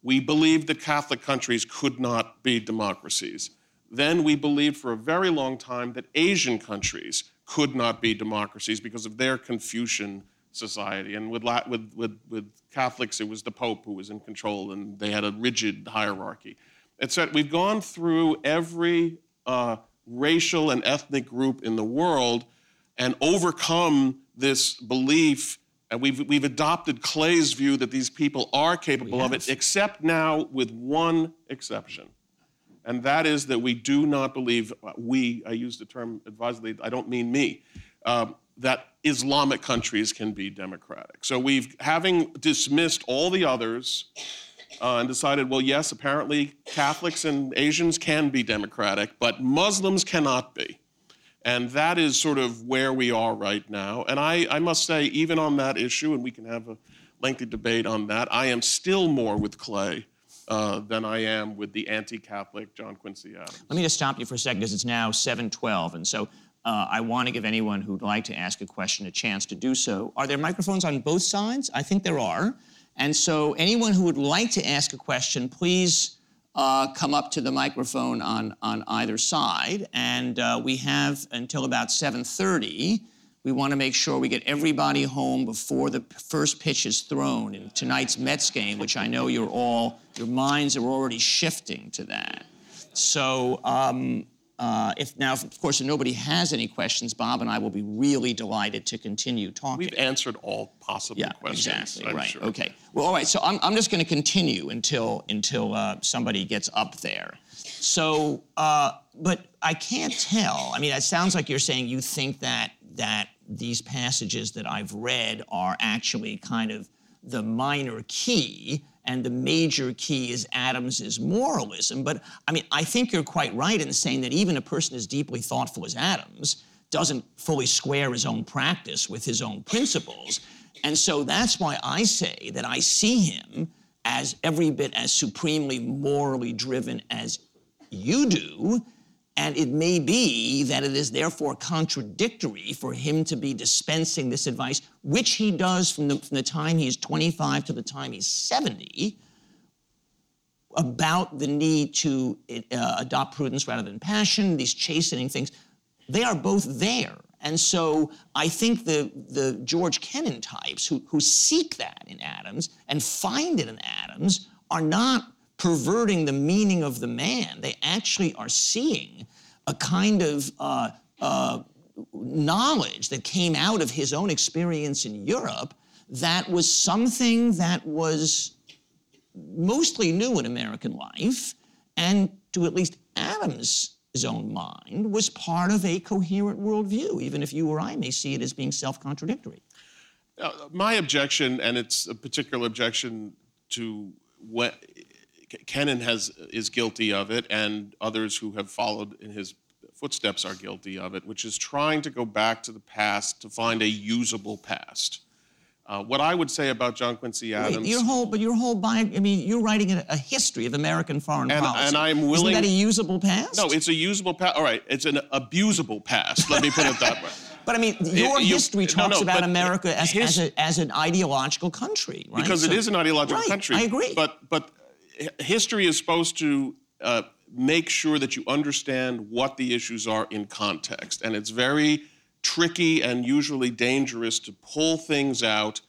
S3: We believed that Catholic countries could not be democracies. Then we believed for a very long time that Asian countries could not be democracies because of their Confucian society. And with, with, with, with Catholics, it was the Pope who was in control, and they had a rigid hierarchy. It's that we've gone through every uh, racial and ethnic group in the world and overcome this belief. And we've, we've adopted Clay's view that these people are capable of it, except now with one exception. And that is that we do not believe, we, I use the term advisedly, I don't mean me, um, that Islamic countries can be democratic. So we've, having dismissed all the others, uh, and decided, well, yes, apparently Catholics and Asians can be democratic, but Muslims cannot be. And that is sort of where we are right now. And I, I must say, even on that issue, and we can have a lengthy debate on that, I am still more with Clay uh, than I am with the anti Catholic John Quincy Adams.
S2: Let me just stop you for a second because it's now 7:12, and so uh, I want to give anyone who'd like to ask a question a chance to do so. Are there microphones on both sides? I think there are. And so anyone who would like to ask a question, please uh, come up to the microphone on, on either side. And uh, we have until about 7:30. We want to make sure we get everybody home before the first pitch is thrown in tonight's Mets game, which I know you're all, your minds are already shifting to that. So, um, uh, if now, of course, if nobody has any questions, Bob and I will be really delighted to continue talking.
S3: We've answered all possible
S2: yeah,
S3: questions.
S2: exactly.
S3: I'm
S2: right.
S3: sure.
S2: Okay. Well, all right. So I'm, I'm just going to continue until until uh, somebody gets up there. So, uh, but I can't tell. I mean, it sounds like you're saying you think that that these passages that I've read are actually kind of the minor key, and the major key is Adams's moralism. But I mean, I think you're quite right in saying that even a person as deeply thoughtful as Adams doesn't fully square his own practice with his own principles. And so that's why I say that I see him as every bit as supremely morally driven as you do. And it may be that it is therefore contradictory for him to be dispensing this advice, which he does from the, from the time he's 25 to the time he's 70, about the need to uh, adopt prudence rather than passion, these chastening things. They are both there. And so I think the, the George Kennan types who, who seek that in Adams and find it in Adams are not perverting the meaning of the man. They actually are seeing a kind of uh, uh, knowledge that came out of his own experience in Europe that was something that was mostly new in American life, and to at least Adams' own mind, was part of a coherent worldview, even if you or I may see it as being self contradictory.
S3: Uh, my objection, and it's a particular objection to what Kennan has is guilty of it, and others who have followed in his footsteps are guilty of it, which is trying to go back to the past to find a usable past. Uh, what I would say about John Quincy Adams.
S2: Wait, your whole, but your whole bio, I mean, you're writing a, a history of American foreign
S3: And-
S2: policy.
S3: and I'm willing-
S2: Isn't that a usable past?
S3: no, it's a usable past. All right, it's an abusable past. Let me put it that way.
S2: But I mean, your
S3: you-
S2: history talks
S3: no,
S2: about America as,
S3: his-
S2: as, a, as an ideological country, right?
S3: because it
S2: So-
S3: is an ideological
S2: right,
S3: country.
S2: I agree.
S3: But but history is supposed to uh, make sure that you understand what the issues are in context, and it's very tricky and usually dangerous to pull things out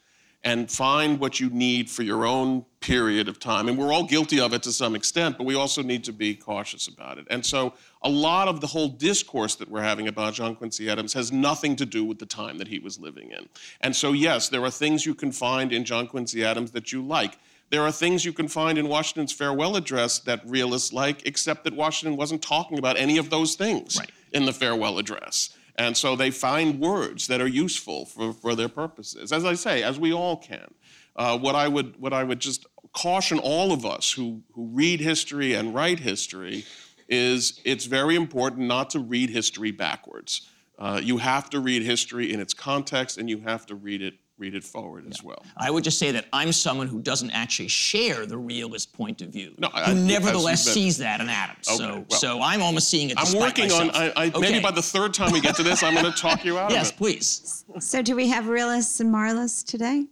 S3: and find what you need for your own period of time. And we're all guilty of it to some extent, but we also need to be cautious about it. And so a lot of the whole discourse that we're having about John Quincy Adams has nothing to do with the time that he was living in. And so, yes, there are things you can find in John Quincy Adams that you like. There are things you can find in Washington's farewell address that realists like, except that Washington wasn't talking about any of those things
S2: Right.
S3: in the farewell address. And so they find words that are useful for, for their purposes, as I say, as we all can. Uh, what, I would, what I would just caution all of us who, who read history and write history is it's very important not to read history backwards. Uh, you have to read history in its context and you have to read it, read it forward as well.
S2: I would just say that I'm someone who doesn't actually share the realist point of view.
S3: No, I-
S2: who
S3: as
S2: nevertheless
S3: been-
S2: sees that in Adams. so,
S3: well,
S2: so I'm almost seeing it.
S3: I'm
S2: despite
S3: working on,
S2: myself.
S3: I, I, maybe by the third time we get to this, I'm going to talk you out
S2: Yes,
S3: of it.
S2: please.
S1: So, do we have realists and moralists today?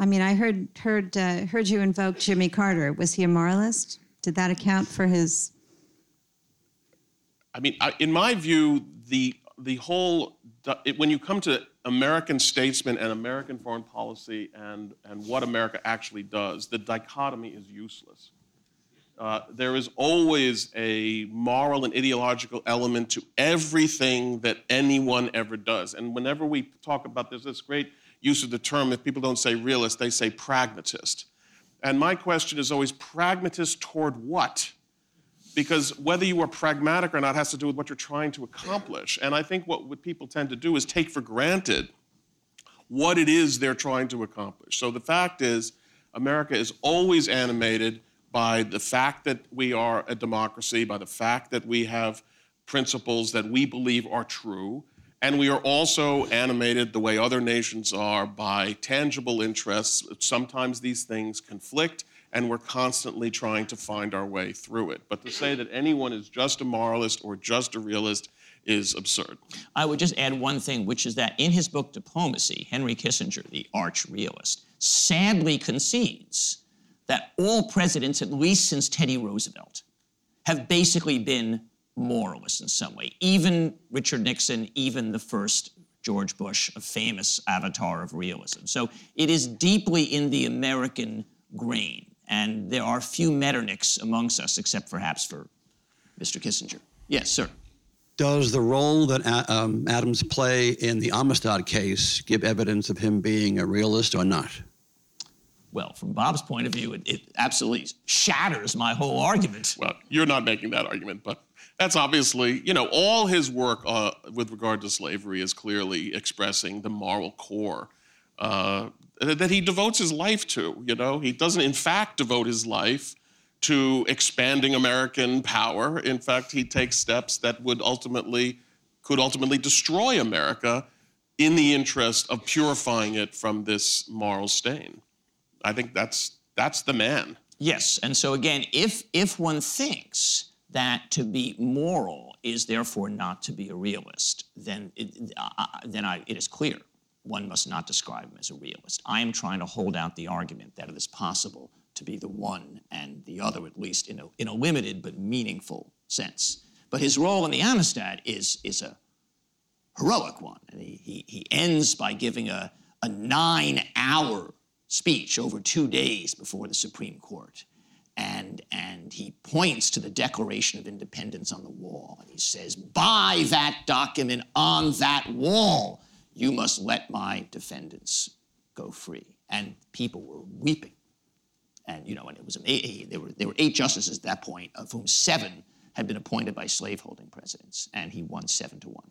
S1: I mean, I heard heard uh, heard you invoke Jimmy Carter. Was he a moralist? Did that account for his?
S3: I mean, I, in my view, the the whole it, when you come to American statesmen and American foreign policy and and what America actually does, the dichotomy is useless. Uh, there is always a moral and ideological element to everything that anyone ever does. And whenever we talk about this, this great use of the term, if people don't say realist, they say pragmatist. And my question is always pragmatist toward what? Because whether you are pragmatic or not has to do with what you're trying to accomplish. And I think what, people tend to do is take for granted what it is they're trying to accomplish. So the fact is, America is always animated by the fact that we are a democracy, by the fact that we have principles that we believe are true. And we are also animated the way other nations are by tangible interests. Sometimes these things conflict, and we're constantly trying to find our way through it. But to say that anyone is just a moralist or just a realist is absurd.
S2: I would just add one thing, which is that in his book Diplomacy, Henry Kissinger, the arch realist, sadly concedes that all presidents, at least since Teddy Roosevelt, have basically been moralists in some way. Even Richard Nixon, even the first George Bush, a famous avatar of realism. So it is deeply in the American grain. And there are few Metternichs amongst us, except perhaps for Mr. Kissinger. Yes, sir.
S4: Does the role that um, Adams play in the Amistad case give evidence of him being a realist or not?
S2: Well, from Bob's point of view, it, it absolutely shatters my whole argument.
S3: Well, you're not making that argument, but that's obviously, you know, all his work uh, with regard to slavery is clearly expressing the moral core uh, that he devotes his life to. You know, he doesn't, in fact, devote his life to expanding American power. In fact, he takes steps that would ultimately, could ultimately destroy America in the interest of purifying it from this moral stain. I think that's that's the man.
S2: Yes, and so again, if if one thinks that to be moral is therefore not to be a realist, then it, uh, then I, it is clear one must not describe him as a realist. I am trying to hold out the argument that it is possible to be the one and the other, at least in a, in a limited but meaningful sense. But his role in the Amistad is, is a heroic one. And he, he, he ends by giving a, a nine hour speech over two days before the Supreme Court. And, and he points to the Declaration of Independence on the wall. And he says, By that document on that wall, you must let my defendants go free. And people were weeping. And, you know, and it was amazing. Eh, there were, there were eight justices at that point, of whom seven had been appointed by slaveholding presidents. And he won seven to one.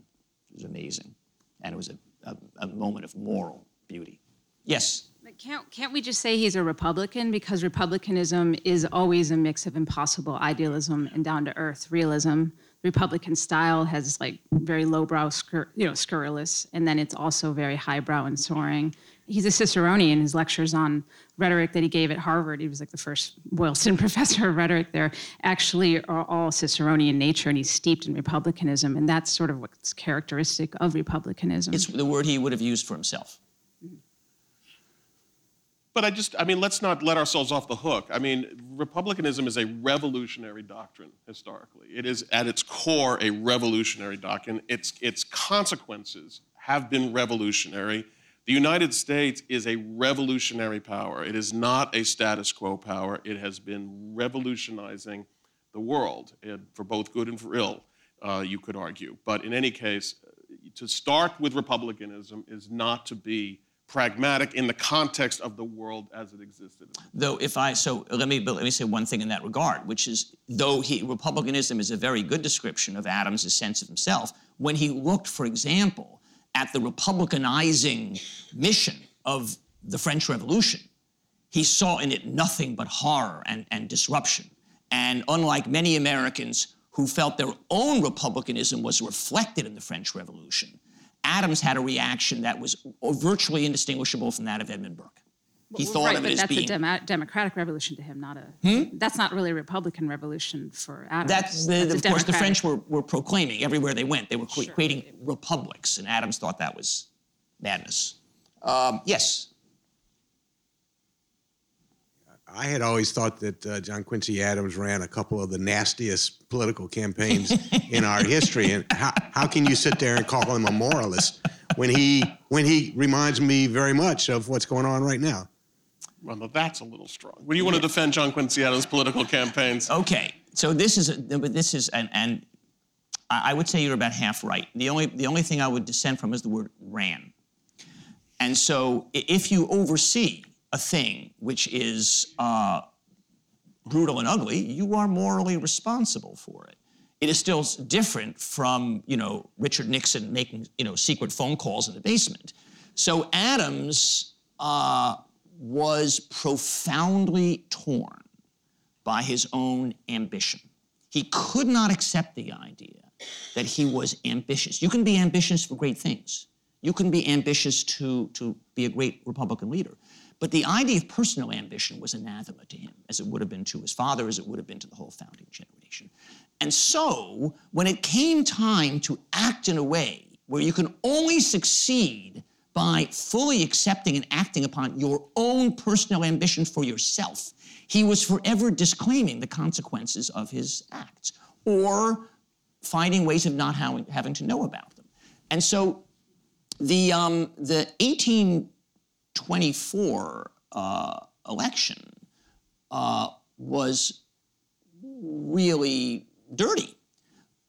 S2: It was amazing. And it was a, a, a moment of moral beauty. Yes?
S5: But can't, can't we just say he's a Republican? Because Republicanism is always a mix of impossible idealism and down to earth realism. Republican style has like very lowbrow, scur- you know, scurrilous, and then it's also very highbrow and soaring. He's a Ciceronian. His lectures on rhetoric that he gave at Harvard, he was like the first Boylston professor of rhetoric there, actually are all Ciceronian nature, and he's steeped in republicanism, and that's sort of what's characteristic of republicanism.
S2: It's the word he would have used for himself.
S3: But I just, I mean, let's not let ourselves off the hook. I mean, republicanism is a revolutionary doctrine historically. It is at its core a revolutionary doctrine. Its, its consequences have been revolutionary. The United States is a revolutionary power. It is not a status quo power. It has been revolutionizing the world it, for both good and for ill, uh, you could argue. But in any case, to start with republicanism is not to be pragmatic in the context of the world as it existed.
S2: Though, if I so let me let me say one thing in that regard, which is though he republicanism is a very good description of Adams' sense of himself. When he looked, for example, at the republicanizing mission of the French Revolution, he saw in it nothing but horror and, and disruption. And unlike many Americans who felt their own republicanism was reflected in the French Revolution, Adams had a reaction that was virtually indistinguishable from that of Edmund Burke. He thought
S5: right,
S2: of
S5: but
S2: it as
S5: that's
S2: being.
S5: a demo- democratic revolution to him, not a. That's not really a Republican revolution for Adams.
S2: That's, the,
S5: That's
S2: of course, the French were, were proclaiming everywhere they went. They were cre- creating republics, and Adams thought that was madness. Um, yes.
S6: I had always thought that uh, John Quincy Adams ran a couple of the nastiest political campaigns in our history. And how, how can you sit there and call him a moralist when he when he reminds me very much of what's going on right now?
S3: Well, that's a little strong. Would you want to defend John Quincy Adams' political campaigns?
S2: Okay. So this is, but this is, and, and I I would say you're about half right. The only, the only thing I would dissent from is the word ran. And so if you oversee a thing which is uh, brutal and ugly, you are morally responsible for it. It is still different from, you know, Richard Nixon making, you know, secret phone calls in the basement. So Adams uh, was profoundly torn by his own ambition. He could not accept the idea that he was ambitious. You can be ambitious for great things. You can be ambitious to, to be a great Republican leader. But the idea of personal ambition was anathema to him, as it would have been to his father, as it would have been to the whole founding generation. And so, when it came time to act in a way where you can only succeed by fully accepting and acting upon your own personal ambition for yourself, he was forever disclaiming the consequences of his acts or finding ways of not having to know about them. And so the, um, the 1824 uh, election uh, was really dirty.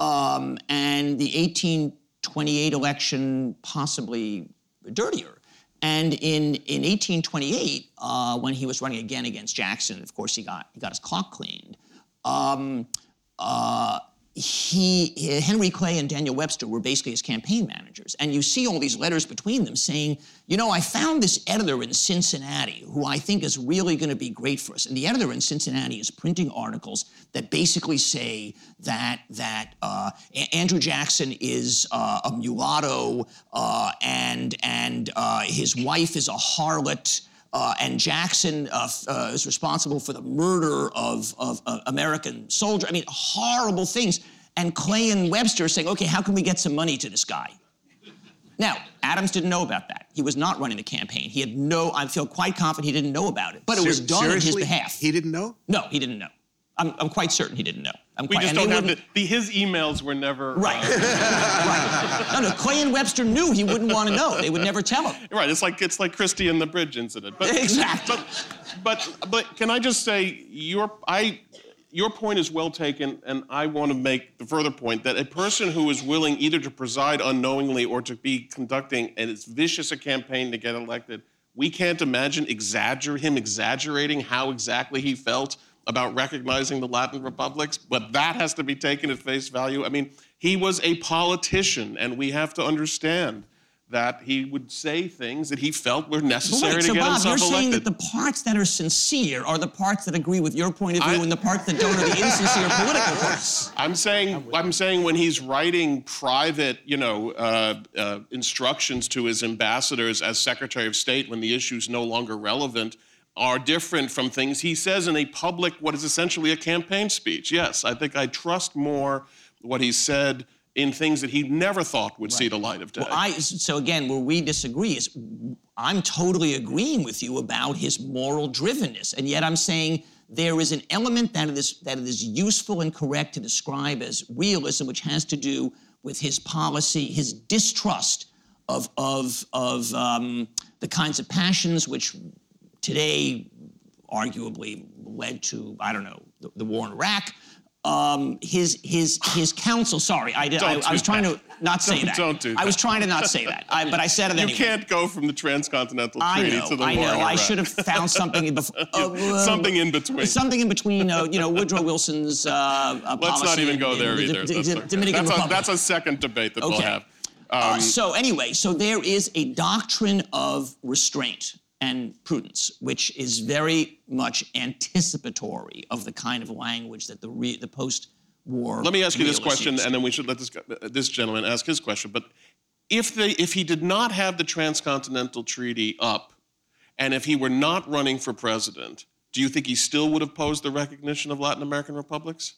S2: Um, and the 1828 election possibly dirtier. And in, in 1828, uh, when he was running again against Jackson, of course he got he got his clock cleaned. Um, uh, he, Henry Clay and Daniel Webster were basically his campaign managers. And you see all these letters between them saying, you know, I found this editor in Cincinnati who I think is really going to be great for us. And the editor in Cincinnati is printing articles that basically say that that uh, Andrew Jackson is uh, a mulatto uh, and and uh, his wife is a harlot. Uh, and Jackson uh, uh, is responsible for the murder of, of uh, American soldiers. I mean, horrible things. And Clay and Webster are saying, okay, how can we get some money to this guy? Now, Adams didn't know about that. He was not running the campaign. He had no, I feel quite confident he didn't know about it. But it was done on his behalf.
S6: He didn't know?
S2: no, he didn't know. I'm, I'm quite certain he didn't know. I'm
S3: We
S2: quite,
S3: just don't have
S2: wouldn't-
S3: the. His emails were never. uh,
S2: Right. right. No, no, Clay and Webster knew he wouldn't want to know. They would never tell him.
S3: Right. It's like it's like Christie and the bridge incident. But,
S2: Exactly.
S3: But, but but can I just say your I your point is well taken, and I want to make the further point that a person who is willing either to preside unknowingly or to be conducting as vicious a campaign to get elected, we can't imagine exagger him exaggerating how exactly he felt about recognizing the Latin republics, but that has to be taken at face value. I mean, he was a politician, and we have to understand that he would say things that he felt were necessary
S2: Wait,
S3: to
S2: so
S3: get
S2: Bob,
S3: himself
S2: you're
S3: elected.
S2: saying that the parts that are sincere are the parts that agree with your point of view,
S3: I-
S2: and the parts that don't are the insincere political parts.
S3: I'm saying, I'm saying when he's writing private, you know, uh, uh, instructions to his ambassadors as Secretary of State when the issue is no longer relevant, are different from things he says in a public, what is essentially a campaign speech. Yes, I think I trust more what he said in things that he never thought would see the light of day.
S2: Well, I so again, where we disagree is I'm totally agreeing with you about his moral drivenness, and yet I'm saying there is an element that it is that it is useful and correct to describe as realism, which has to do with his policy, his distrust of of of um, the kinds of passions which today arguably led to I don't know the, the war in Iraq. Um, his his his counsel. Sorry, I did. I, I was trying
S3: that.
S2: to not say
S3: Don't-
S2: that.
S3: don't do
S2: I was trying to not say that, I, but I said it
S3: you
S2: anyway.
S3: can't go from the transcontinental
S2: I
S3: treaty
S2: know.
S3: to the
S2: I
S3: war
S2: know. I should have found something in before.
S3: Something in between.
S2: Something in between. Uh, you know, Woodrow Wilson's uh, uh,
S3: Let's not even go there either.
S2: D-
S3: That's, okay.
S2: Dominican
S3: that's, a, that's a second debate that we'll
S2: Okay.
S3: have.
S2: Uh, so anyway, so there is a doctrine of restraint and prudence, which is very much anticipatory of the kind of language that the re- the post-war.
S3: Let me ask you this question, and then we should let this this gentleman ask his question. But if they if he did not have the transcontinental treaty up, and if he were not running for president, do you think he still would have posed the recognition of Latin American republics?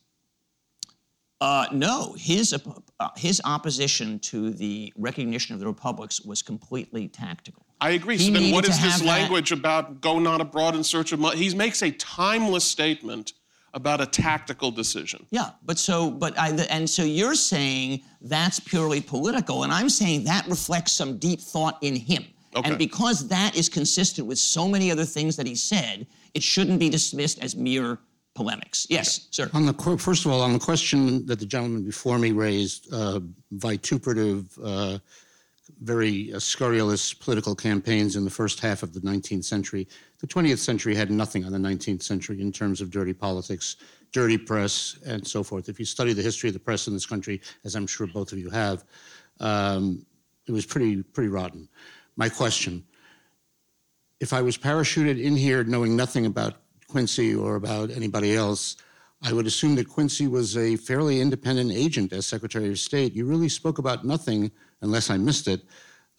S2: Uh, no, his uh, his opposition to the recognition of the republics was completely tactical.
S3: I agree.
S2: He
S3: so then, what is this
S2: have that-
S3: language about go not abroad in search of money? He makes a timeless statement about a tactical decision.
S2: Yeah, but so, but I, the, and so you're saying that's purely political, and I'm saying that reflects some deep thought in him.
S3: Okay.
S2: And because that is consistent with so many other things that he said, it shouldn't be dismissed as mere polemics. Yes, sir.
S7: On the first of all, on the question that the gentleman before me raised, uh, vituperative, uh, very uh, scurrilous political campaigns in the first half of the 19th century. The 20th century had nothing on the 19th century in terms of dirty politics, dirty press, and so forth. If you study the history of the press in this country, as I'm sure both of you have, um, it was pretty pretty rotten. My question: If I was parachuted in here knowing nothing about Quincy or about anybody else, I would assume that Quincy was a fairly independent agent as Secretary of State. You really spoke about nothing, unless I missed it,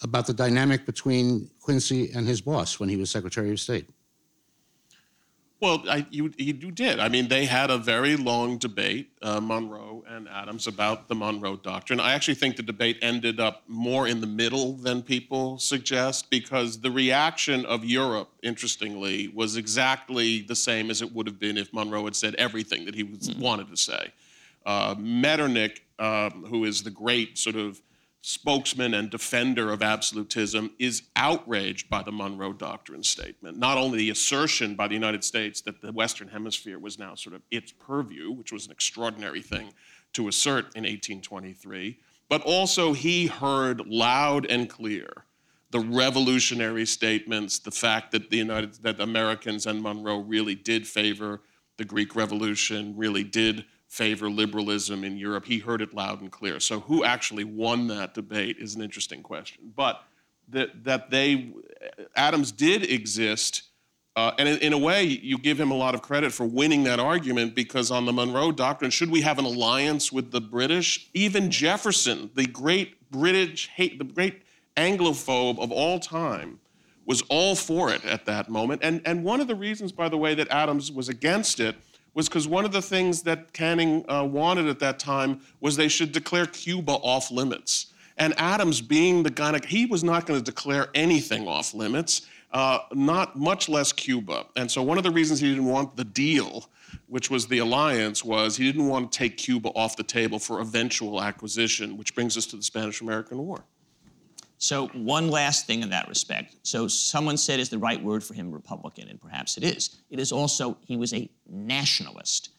S7: about the dynamic between Quincy and his boss when he was Secretary of State.
S3: Well, I, you, you did. I mean, they had a very long debate, uh, Monroe and Adams, about the Monroe Doctrine. I actually think the debate ended up more in the middle than people suggest because the reaction of Europe, interestingly, was exactly the same as it would have been if Monroe had said everything that he was, wanted to say. Uh, Metternich, um, who is the great sort of spokesman and defender of absolutism, is outraged by the Monroe Doctrine statement. Not only the assertion by the United States that the Western Hemisphere was now sort of its purview, which was an extraordinary thing to assert in 1823, but also he heard loud and clear the revolutionary statements, the fact that the United that Americans and Monroe really did favor the Greek Revolution, really did favor liberalism in Europe. He heard it loud and clear. So who actually won that debate is an interesting question. But that that they Adams did exist. Uh, and in, in a way, you give him a lot of credit for winning that argument because on the Monroe Doctrine, should we have an alliance with the British? Even Jefferson, the great British hate, the great Anglophobe of all time, was all for it at that moment. And, and one of the reasons, by the way, that Adams was against it was because one of the things that Canning uh, wanted at that time was they should declare Cuba off limits. And Adams, being the guy, he was not going to declare anything off limits, uh, not much less Cuba. And so one of the reasons he didn't want the deal, which was the alliance, was he didn't want to take Cuba off the table for eventual acquisition, which brings us to the Spanish-American War.
S2: So one last thing in that respect. So someone said is the right word for him Republican, and perhaps it is. It is also he was a nationalist,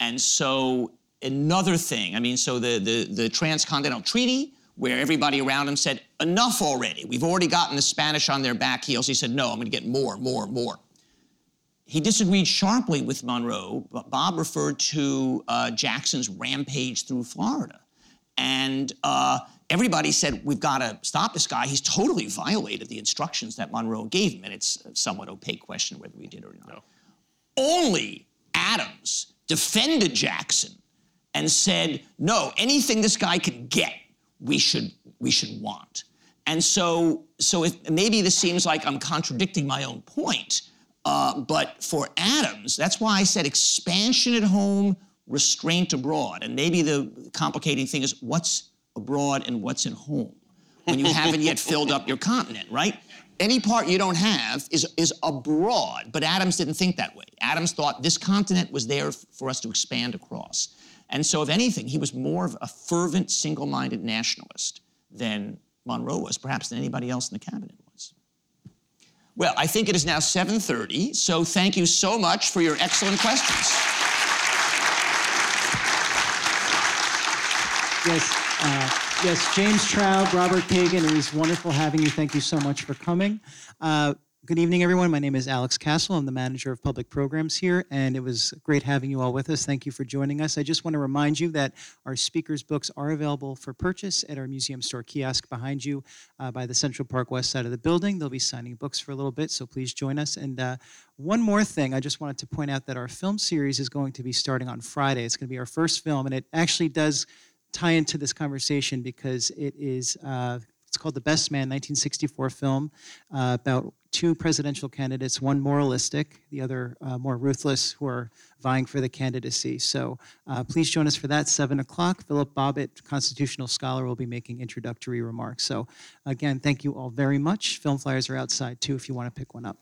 S2: and so another thing. I mean, so the the, the transcontinental treaty. Where everybody around him said, enough already. We've already gotten the Spanish on their back heels. He said, no, I'm going to get more, more, more. He disagreed sharply with Monroe. Bob referred to uh, Jackson's rampage through Florida. And uh, everybody said, we've got to stop this guy. He's totally violated the instructions that Monroe gave him. And it's a somewhat opaque question whether we did or not. Only Adams defended Jackson and said, no, anything this guy can get, we should, we should want. And so, so if, maybe this seems like I'm contradicting my own point, uh, but for Adams, that's why I said expansion at home, restraint abroad. And maybe the complicating thing is what's abroad and what's at home when you haven't yet filled up your continent, right? Any part you don't have is, is abroad, but Adams didn't think that way. Adams thought this continent was there f- for us to expand across. And so, if anything, he was more of a fervent, single minded nationalist than Monroe was, perhaps than anybody else in the cabinet was. Well, I think it is now 7:30, so thank you so much for your excellent questions.
S8: Yes, uh, yes, James Traub, Robert Kagan, it was wonderful having you. Thank you so much for coming. Uh, good evening, everyone. My name is Alex Castle. I'm the manager of public programs here, and it was great having you all with us. Thank you for joining us. I just want to remind you that our speakers' books are available for purchase at our museum store kiosk behind you uh, by the Central Park West side of the building. They'll be signing books for a little bit, so please join us. And uh, one more thing, I just wanted to point out that our film series is going to be starting on Friday. It's going to be our first film, and it actually does tie into this conversation because it is uh, it's called the best man 1964 film uh, about two presidential candidates one moralistic the other uh, more ruthless who are vying for the candidacy. So uh, please join us for that 7 o'clock. Philip bobbitt constitutional scholar will be making introductory remarks. So again thank you all very much. Film flyers are outside too if you want to pick one up.